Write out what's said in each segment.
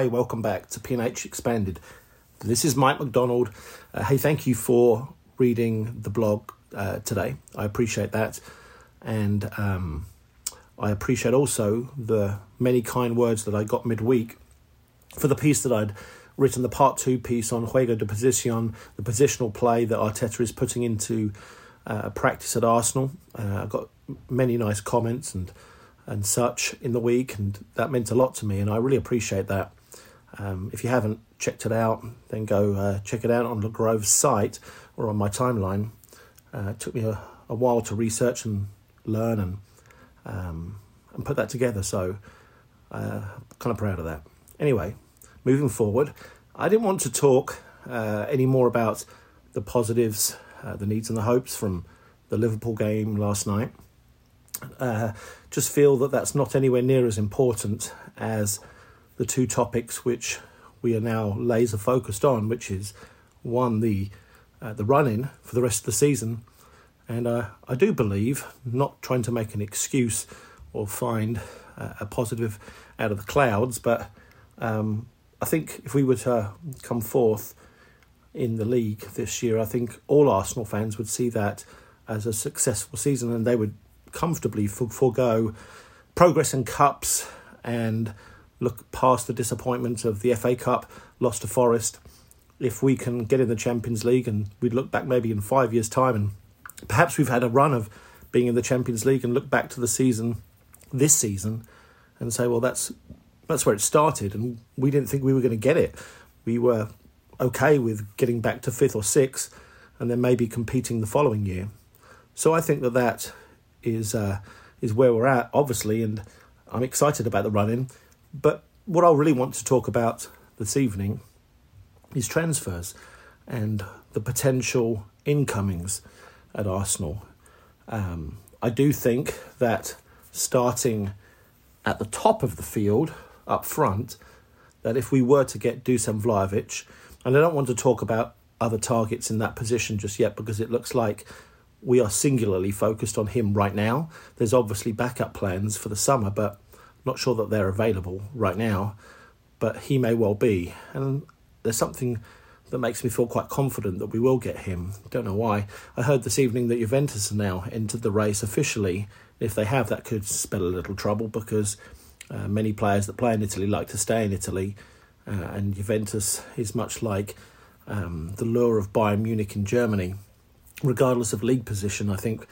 Hi, welcome back to P&H Expanded. This is Mike McDonald. Uh, hey, thank you for reading the blog uh, today. I appreciate that. And um, I appreciate also the many kind words that I got midweek for the piece that I'd written, the part two piece on Juego de Posición, the positional play that Arteta is putting into uh, practice at Arsenal. Uh, I got many nice comments and and such in the week, and that meant a lot to me, and I really appreciate that. Um, if you haven't checked it out, then go uh, check it out on the Grove's site or on my timeline. Uh, it took me a, a, while to research and learn and um, and put that together, so uh, kind of proud of that. Anyway, moving forward, I didn't want to talk uh, any more about the positives, uh, the needs, and the hopes from the Liverpool game last night uh, just feel that that's not anywhere near as important as the two topics which we are now laser focused on, which is one the uh, the run in for the rest of the season, and uh, I do believe, not trying to make an excuse or find uh, a positive out of the clouds, but um, I think if we were to come fourth in the league this year, I think all Arsenal fans would see that as a successful season, and they would comfortably forego progress in cups and look past the disappointment of the FA Cup lost to Forest. If we can get in the Champions League and we'd look back maybe in five years' time and perhaps we've had a run of being in the Champions League and look back to the season this season and say, well, that's that's where it started, and we didn't think we were going to get it. We were okay with getting back to fifth or sixth, and then maybe competing the following year. So I think that that is uh, is where we're at, obviously, and I'm excited about the running. But what I really want to talk about this evening is transfers and the potential incomings at Arsenal. Um, I do think that starting at the top of the field up front, that if we were to get Dusan Vlahovic, and I don't want to talk about other targets in that position just yet because it looks like we are singularly focused on him right now. There's obviously backup plans for the summer, but not sure that they're available right now. But he may well be, and there's something that makes me feel quite confident that we will get him. Don't know why. I heard this evening that Juventus now entered the race officially. If they have, that could spell a little trouble because uh, many players that play in Italy like to stay in Italy, uh, and Juventus is much like um, the lure of Bayern Munich in Germany regardless of league position, I think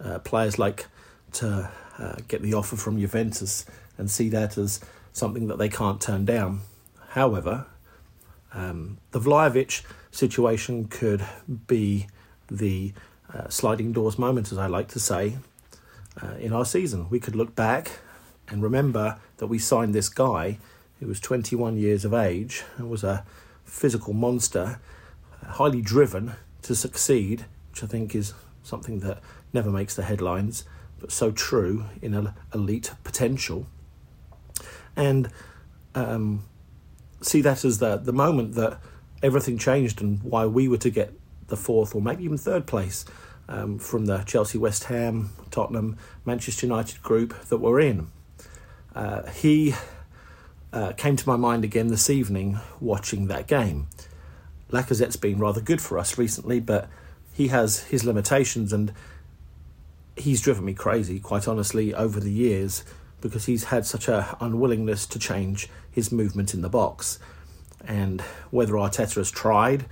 uh, players like to uh, get the offer from Juventus and see that as something that they can't turn down. However, um, the Vlahovic situation could be the uh, sliding doors moment, as I like to say, uh, in our season. We could look back and remember that we signed this guy who was 21 years of age and was a physical monster, highly driven to succeed which I think is something that never makes the headlines, but so true in elite potential. And um, see that as the, the moment that everything changed and why we were to get the fourth or maybe even third place um, from the Chelsea, West Ham, Tottenham, Manchester United group that we're in. Uh, he uh, came to my mind again this evening watching that game. Lacazette's been rather good for us recently, but he has his limitations and he's driven me crazy, quite honestly, over the years because he's had such a unwillingness to change his movement in the box. And whether Arteta has tried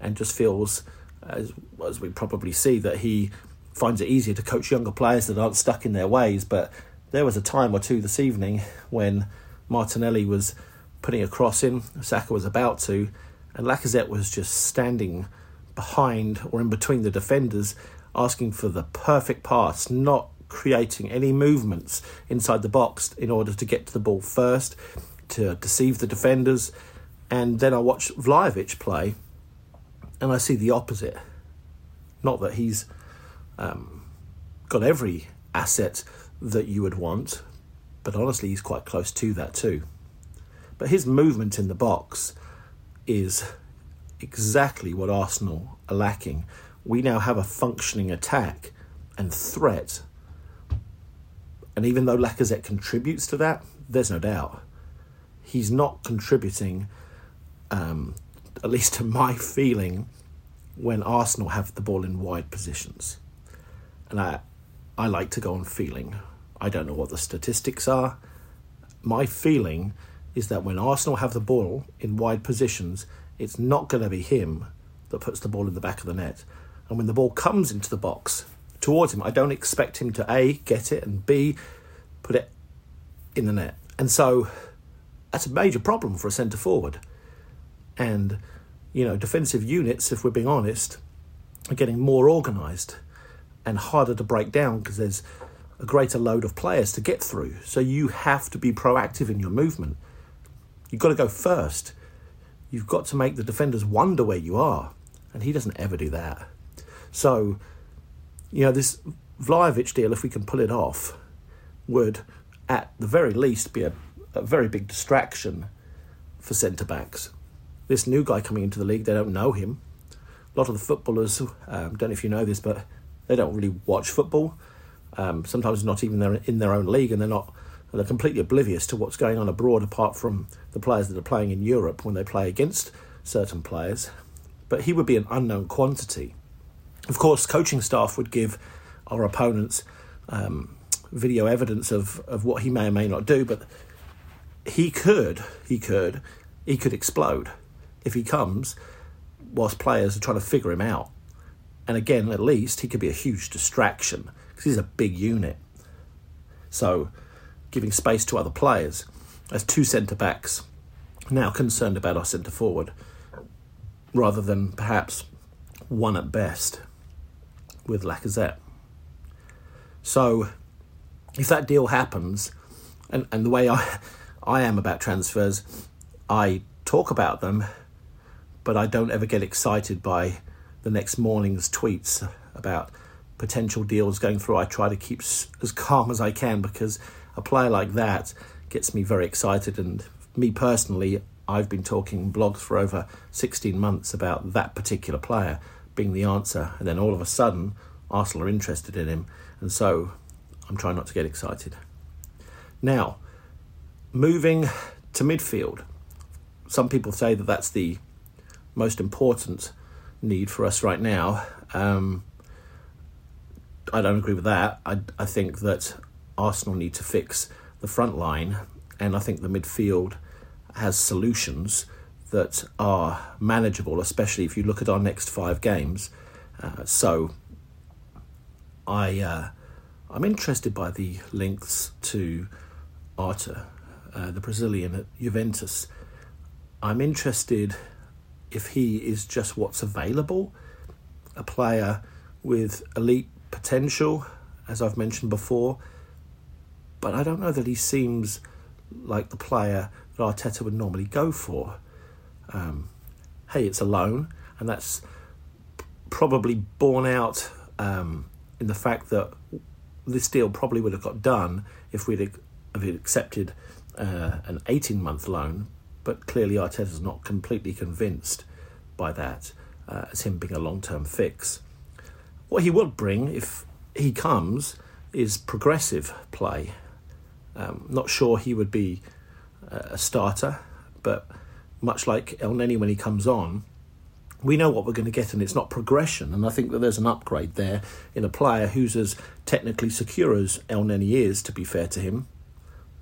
and just feels, as, as we probably see, that he finds it easier to coach younger players that aren't stuck in their ways. But there was a time or two this evening when Martinelli was putting a cross in, Saka was about to, and Lacazette was just standing behind or in between the defenders, asking for the perfect pass, not creating any movements inside the box in order to get to the ball first, to deceive the defenders. And then I watch Vlahovic play, and I see the opposite. Not that he's um, got every asset that you would want, but honestly, he's quite close to that too. But his movement in the box is exactly what Arsenal are lacking. We now have a functioning attack and threat. And even though Lacazette contributes to that, there's no doubt. he's not contributing, um, at least to my feeling, when Arsenal have the ball in wide positions. And I, I like to go on feeling. I don't know what the statistics are. My feeling is that when Arsenal have the ball in wide positions, it's not going to be him that puts the ball in the back of the net. And when the ball comes into the box towards him, I don't expect him to A, get it, and B, put it in the net. And so that's a major problem for a centre forward. And, you know, defensive units, if we're being honest, are getting more organised and harder to break down because there's a greater load of players to get through. So you have to be proactive in your movement. You've got to go first. You've got to make the defenders wonder where you are. And he doesn't ever do that. So, you know, this Vlahovic deal, if we can pull it off, would at the very least be a, a very big distraction for centre backs. This new guy coming into the league, they don't know him. A lot of the footballers, um, don't know if you know this, but they don't really watch football. Um, sometimes not even they're in their own league, and they're not. They're completely oblivious to what's going on abroad, apart from the players that are playing in Europe when they play against certain players. But he would be an unknown quantity. Of course, coaching staff would give our opponents um, video evidence of, of what he may or may not do, but he could, he could, he could explode if he comes whilst players are trying to figure him out. And again, at least he could be a huge distraction because he's a big unit. So, giving space to other players. As two centre backs now concerned about our centre forward, rather than perhaps one at best with Lacazette. So, if that deal happens, and, and the way I, I am about transfers, I talk about them, but I don't ever get excited by the next morning's tweets about potential deals going through. I try to keep as calm as I can because a player like that gets me very excited. And me personally, I've been talking blogs for over 16 months about that particular player being the answer. And then all of a sudden, Arsenal are interested in him. And so I'm trying not to get excited. Now, moving to midfield. Some people say that that's the most important need for us right now. Um, I don't agree with that. I, I think that Arsenal need to fix the front line, and I think the midfield has solutions that are manageable, especially if you look at our next five games. Uh, so, I uh, I'm interested by the links to Arthur, uh, the Brazilian at Juventus. I'm interested if he is just what's available, a player with elite potential, as I've mentioned before, but I don't know that he seems like the player that Arteta would normally go for. Um, hey, it's a loan, and that's probably borne out um, in the fact that this deal probably would have got done if we'd accepted uh, an 18 month loan, but clearly Arteta's not completely convinced by that uh, as him being a long term fix. What he would bring, if he comes, is progressive play. Um, not sure he would be a starter, but much like Elneny when he comes on, we know what we're going to get, and it's not progression. And I think that there's an upgrade there in a player who's as technically secure as Elneny is, to be fair to him,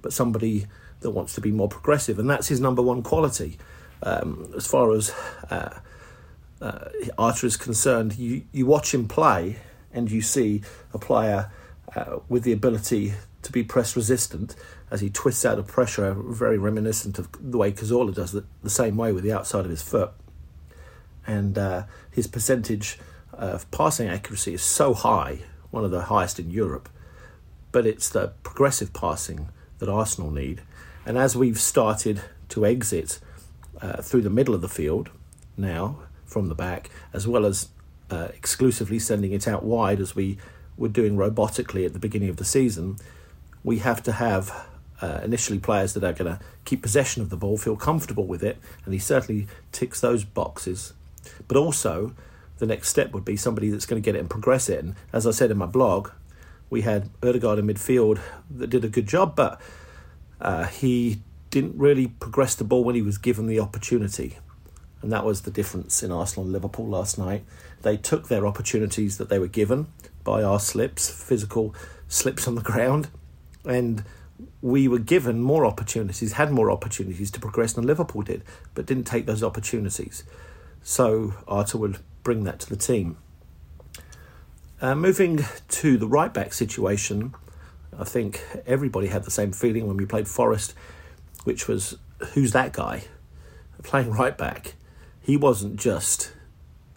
but somebody that wants to be more progressive, and that's his number one quality. Um, as far as uh, uh, is concerned, you, you watch him play and you see a player uh, with the ability to be press resistant as he twists out of pressure, very reminiscent of the way Cazorla does it, the same way with the outside of his foot. And uh, his percentage of passing accuracy is so high, one of the highest in Europe. But it's the progressive passing that Arsenal need. And as we've started to exit uh, through the middle of the field now, from the back, as well as uh, exclusively sending it out wide as we were doing robotically at the beginning of the season, we have to have uh, initially players that are going to keep possession of the ball, feel comfortable with it, and he certainly ticks those boxes. But also, the next step would be somebody that's going to get it and progress it. And as I said in my blog, we had Odegaard in midfield that did a good job, but uh, he didn't really progress the ball when he was given the opportunity. And that was the difference in Arsenal and Liverpool last night. They took their opportunities that they were given by our slips, physical slips on the ground, and we were given more opportunities, had more opportunities to progress than Liverpool did, but didn't take those opportunities. So Arteta would bring that to the team. Uh, moving to the right back situation, I think everybody had the same feeling when we played Forest, which was who's that guy playing right back? He wasn't just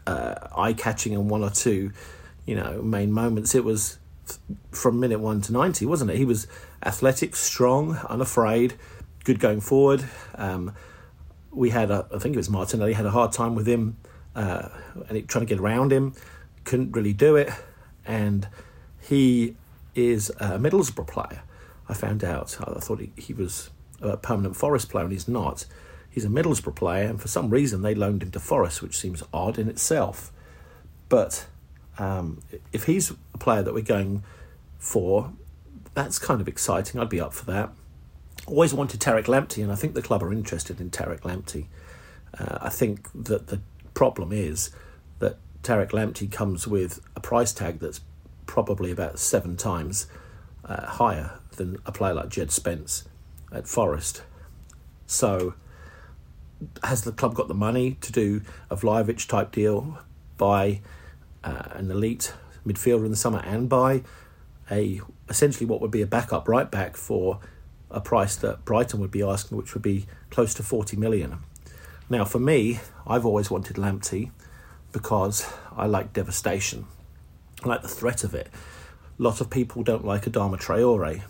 uh, eye catching in one or two, you know, main moments. It was from minute one to 90, wasn't it? He was athletic, strong, unafraid, good going forward. Um, we had, a, I think it was Martinelli, had a hard time with him uh, and trying to get around him, couldn't really do it. And he is a Middlesbrough player. I found out. I thought he, he was a permanent Forest player, and he's not. He's a Middlesbrough player, and for some reason they loaned him to Forest, which seems odd in itself. But um, if he's a player that we're going for, that's kind of exciting. I'd be up for that. Always wanted Tariq Lamptey, and I think the club are interested in Tariq Lamptey. Uh, I think that the problem is that Tariq Lamptey comes with a price tag that's probably about seven times uh, higher than a player like Jed Spence at Forest. So, has the club got the money to do a Vlahovic type deal, buy uh, an elite midfielder in the summer, and buy a essentially what would be a backup right back for a price that Brighton would be asking, which would be close to 40 million. Now, for me, I've always wanted Lamptey because I like devastation. I like the threat of it. A lot of people don't like Adama Traore,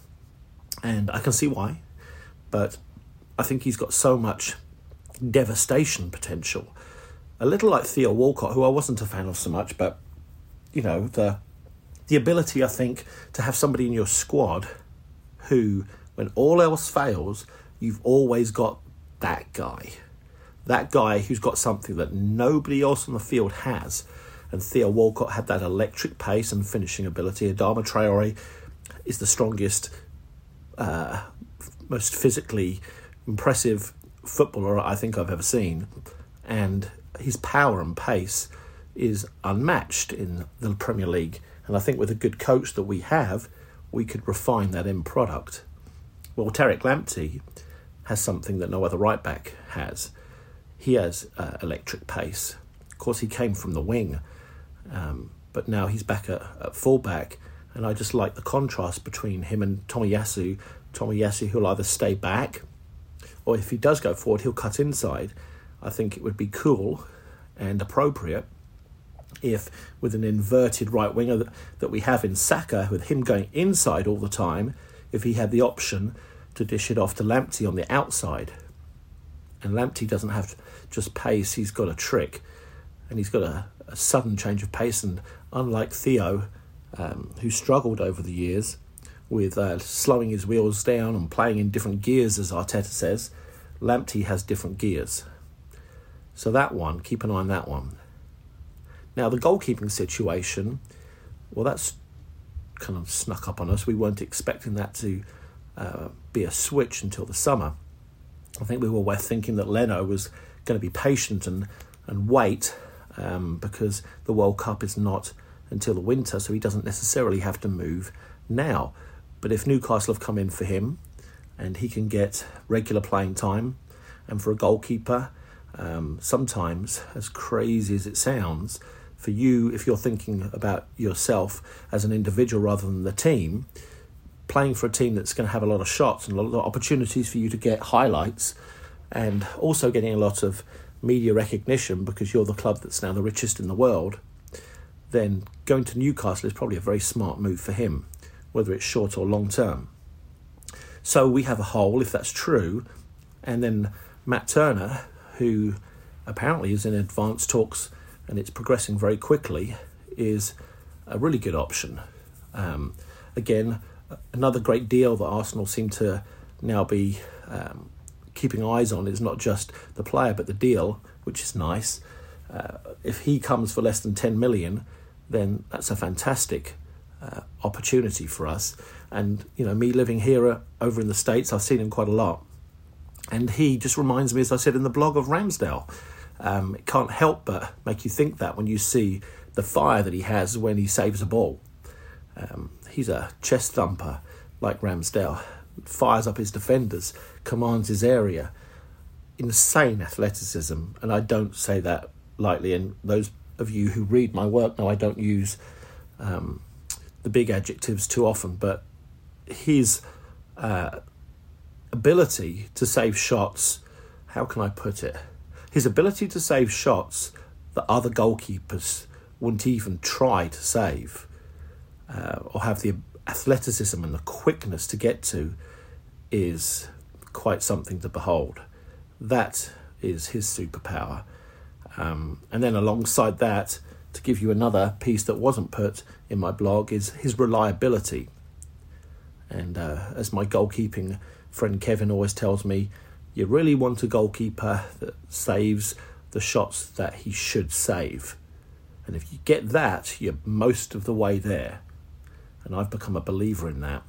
and I can see why, but I think he's got so much devastation potential. A little like Theo Walcott, who I wasn't a fan of so much, but you know the the ability I think to have somebody in your squad who, when all else fails, you've always got that guy, that guy who's got something that nobody else on the field has. And Theo Walcott had that electric pace and finishing ability. Adama Traore is the strongest, uh, most physically impressive footballer I think I've ever seen. And his power and pace is unmatched in the Premier League. And I think with a good coach that we have, we could refine that end product. Well, Tariq Lamptey has something that no other right back has. He has uh, electric pace. Of course, he came from the wing, um, but now he's back at, at fullback, and I just like the contrast between him and Tomiyasu. Tommy Yasu, who'll either stay back, or if he does go forward, he'll cut inside. I think it would be cool and appropriate if, with an inverted right winger that, that we have in Saka, with him going inside all the time, if he had the option to dish it off to Lamptey on the outside. And Lamptey doesn't have just pace, he's got a trick and he's got a, a sudden change of pace. And unlike Theo, um, who struggled over the years with uh, slowing his wheels down and playing in different gears, as Arteta says, Lamptey has different gears. So that one, keep an eye on that one. Now, the goalkeeping situation, well, that's kind of snuck up on us. We weren't expecting that to uh, be a switch until the summer. I think we were thinking that Leno was going to be patient and, and wait um, because the World Cup is not until the winter, so he doesn't necessarily have to move now. But if Newcastle have come in for him and he can get regular playing time, and for a goalkeeper, um, sometimes, as crazy as it sounds, for you, if you're thinking about yourself as an individual rather than the team, playing for a team that's going to have a lot of shots and a lot of opportunities for you to get highlights and also getting a lot of media recognition because you're the club that's now the richest in the world, then going to Newcastle is probably a very smart move for him, whether it's short or long term. So we have a hole, if that's true, and then Matt Turner, who apparently is in advanced talks and it's progressing very quickly, is a really good option. Um, again, another great deal that Arsenal seem to now be um, keeping eyes on is not just the player but the deal, which is nice. Uh, if he comes for less than 10 million, then that's a fantastic uh, opportunity for us. And you know, me living here uh, over in the states, I've seen him quite a lot. And he just reminds me, as I said in the blog, of Ramsdale. Um, it can't help but make you think that when you see the fire that he has when he saves a ball. Um, he's a chest thumper like Ramsdale, fires up his defenders, commands his area. Insane athleticism, and I don't say that lightly. And those of you who read my work know I don't use um, the big adjectives too often, but his uh, ability to save shots, how can I put it? His ability to save shots that other goalkeepers wouldn't even try to save uh, or have the athleticism and the quickness to get to is quite something to behold. That is his superpower. Um, and then alongside that, to give you another piece that wasn't put in my blog, is his reliability. And uh, as my goalkeeping friend Kevin always tells me, you really want a goalkeeper that saves the shots that he should save. And if you get that, you're most of the way there. And I've become a believer in that.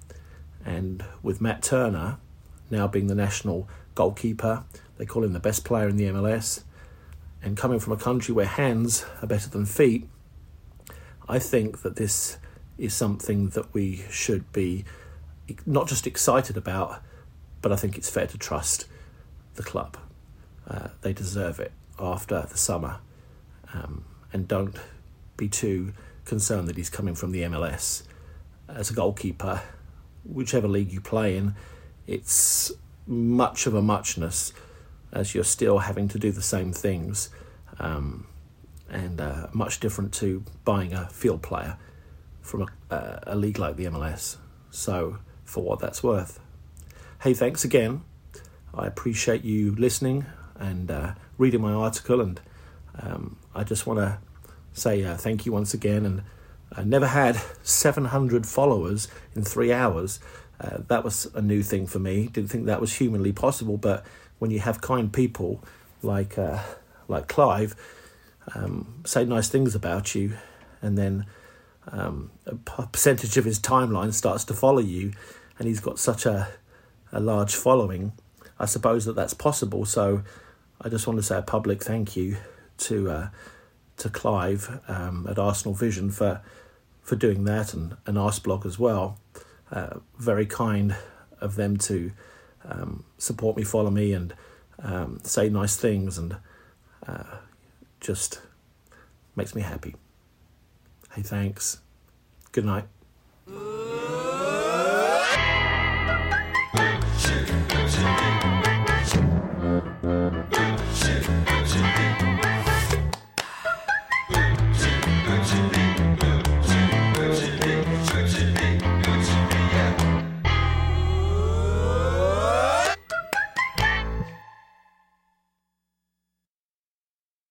And with Matt Turner now being the national goalkeeper, they call him the best player in the MLS, and coming from a country where hands are better than feet, I think that this is something that we should be not just excited about, but I think it's fair to trust the club. Uh, they deserve it after the summer, um, and don't be too concerned that he's coming from the MLS as a goalkeeper. Whichever league you play in, it's much of a muchness as you're still having to do the same things, um, and uh, much different to buying a field player from a, uh, a league like the MLS. So, for what that's worth. Hey, thanks again. I appreciate you listening and uh, reading my article, and um, I just want to say uh, thank you once again. And I never had 700 followers in three hours. Uh, that was a new thing for me. Didn't think that was humanly possible, but when you have kind people like uh, like Clive um, say nice things about you, and then um, a percentage of his timeline starts to follow you, and he's got such a a large following, I suppose that that's possible. So I just want to say a public thank you to uh, to Clive um, at Arsenal Vision for for doing that, and and Arsblog as well. Uh, very kind of them to um, support me, follow me, and um, say nice things, and uh, just makes me happy. Hey, thanks. Good night.